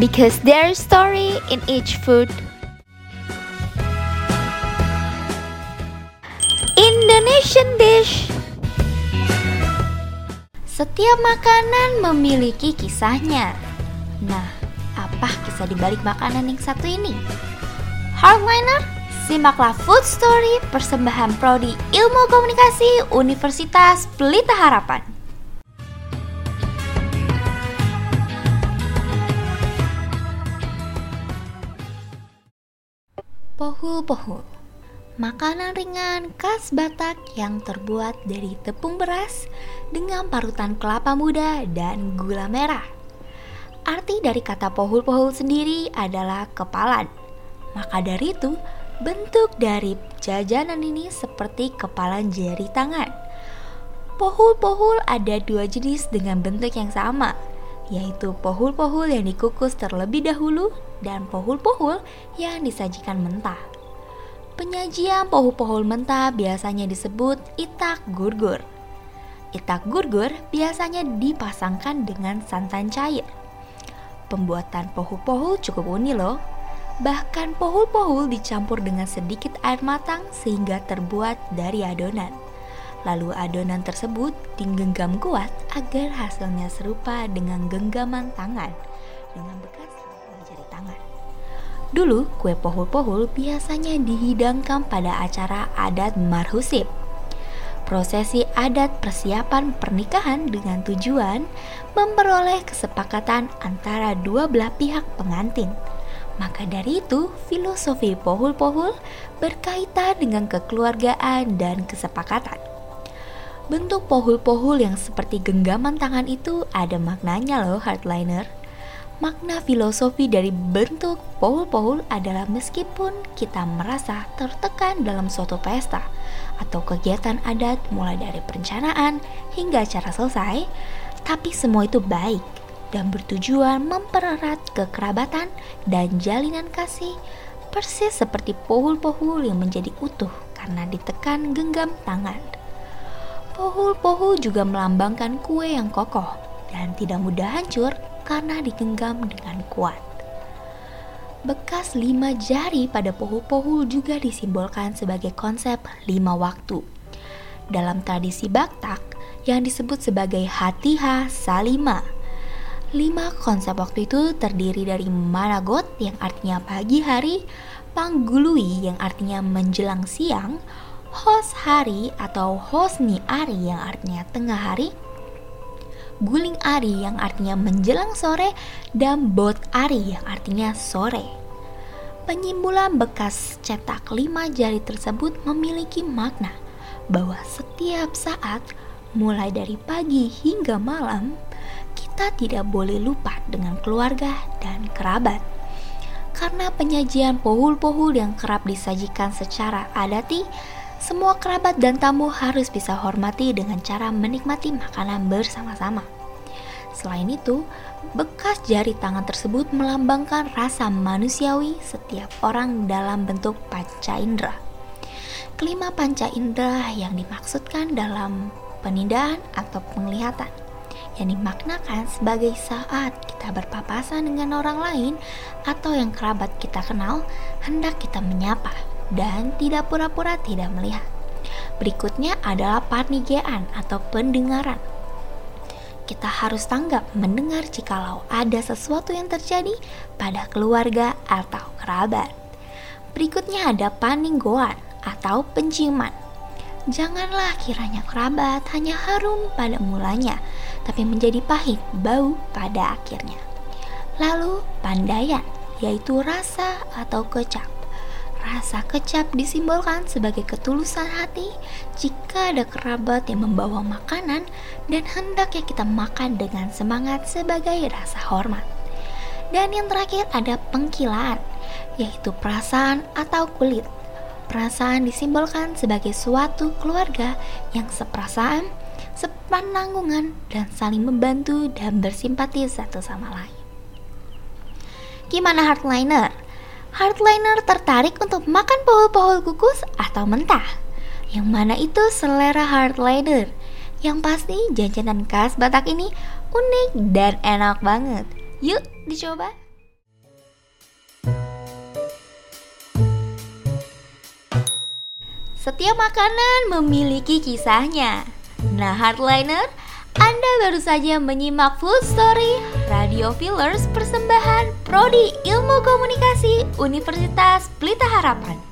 because there's story in each food. Indonesian dish. Setiap makanan memiliki kisahnya. Nah, apa kisah di balik makanan yang satu ini? Hardliner, simaklah Food Story persembahan Prodi Ilmu Komunikasi Universitas Pelita Harapan. Pohul-pohul Makanan ringan khas Batak yang terbuat dari tepung beras dengan parutan kelapa muda dan gula merah. Arti dari kata pohul-pohul sendiri adalah kepalan. Maka dari itu, bentuk dari jajanan ini seperti kepalan jari tangan. Pohul-pohul ada dua jenis dengan bentuk yang sama, yaitu pohul-pohul yang dikukus terlebih dahulu dan pohul-pohul yang disajikan mentah. Penyajian pohul-pohul mentah biasanya disebut itak gurgur. Itak gurgur biasanya dipasangkan dengan santan cair. Pembuatan pohul-pohul cukup unik loh. Bahkan pohul-pohul dicampur dengan sedikit air matang sehingga terbuat dari adonan. Lalu adonan tersebut digenggam kuat agar hasilnya serupa dengan genggaman tangan dengan bekas jari tangan. Dulu, kue pohul-pohul biasanya dihidangkan pada acara adat marhusib. Prosesi adat persiapan pernikahan dengan tujuan memperoleh kesepakatan antara dua belah pihak pengantin. Maka dari itu, filosofi pohul-pohul berkaitan dengan kekeluargaan dan kesepakatan. Bentuk pohul-pohul yang seperti genggaman tangan itu ada maknanya loh, hardliner. Makna filosofi dari bentuk pohul-pohul adalah meskipun kita merasa tertekan dalam suatu pesta atau kegiatan adat mulai dari perencanaan hingga acara selesai, tapi semua itu baik dan bertujuan mempererat kekerabatan dan jalinan kasih persis seperti pohul-pohul yang menjadi utuh karena ditekan genggam tangan. Pohul-pohul juga melambangkan kue yang kokoh dan tidak mudah hancur karena digenggam dengan kuat. Bekas lima jari pada pohul-pohul juga disimbolkan sebagai konsep lima waktu. Dalam tradisi Baktak yang disebut sebagai Hatiha Salima. Lima konsep waktu itu terdiri dari Managot yang artinya pagi hari, Panggului yang artinya menjelang siang, Hos hari atau Hosni Ari yang artinya tengah hari, guling ari yang artinya menjelang sore dan bot ari yang artinya sore. Penyimbulan bekas cetak lima jari tersebut memiliki makna bahwa setiap saat, mulai dari pagi hingga malam, kita tidak boleh lupa dengan keluarga dan kerabat. Karena penyajian pohul-pohul yang kerap disajikan secara adati, semua kerabat dan tamu harus bisa hormati dengan cara menikmati makanan bersama-sama. Selain itu, bekas jari tangan tersebut melambangkan rasa manusiawi setiap orang dalam bentuk panca indera. Kelima panca indera yang dimaksudkan dalam penindahan atau penglihatan yang dimaknakan sebagai saat kita berpapasan dengan orang lain atau yang kerabat kita kenal hendak kita menyapa dan tidak pura-pura tidak melihat. Berikutnya adalah parnigean atau pendengaran. Kita harus tanggap mendengar jikalau ada sesuatu yang terjadi pada keluarga atau kerabat. Berikutnya ada paninggoan atau penciuman. Janganlah kiranya kerabat hanya harum pada mulanya, tapi menjadi pahit bau pada akhirnya. Lalu pandaian, yaitu rasa atau kecap. Rasa kecap disimbolkan sebagai ketulusan hati jika ada kerabat yang membawa makanan dan hendaknya kita makan dengan semangat sebagai rasa hormat. Dan yang terakhir ada pengkilaan, yaitu perasaan atau kulit. Perasaan disimbolkan sebagai suatu keluarga yang seperasaan, sepananggungan, dan saling membantu dan bersimpati satu sama lain. Gimana hardliner? hardliner tertarik untuk makan pohon-pohon kukus atau mentah. Yang mana itu selera hardliner. Yang pasti jajanan khas Batak ini unik dan enak banget. Yuk dicoba. Setiap makanan memiliki kisahnya. Nah, hardliner anda baru saja menyimak Full Story Radio Fillers persembahan Prodi Ilmu Komunikasi Universitas Pelita Harapan.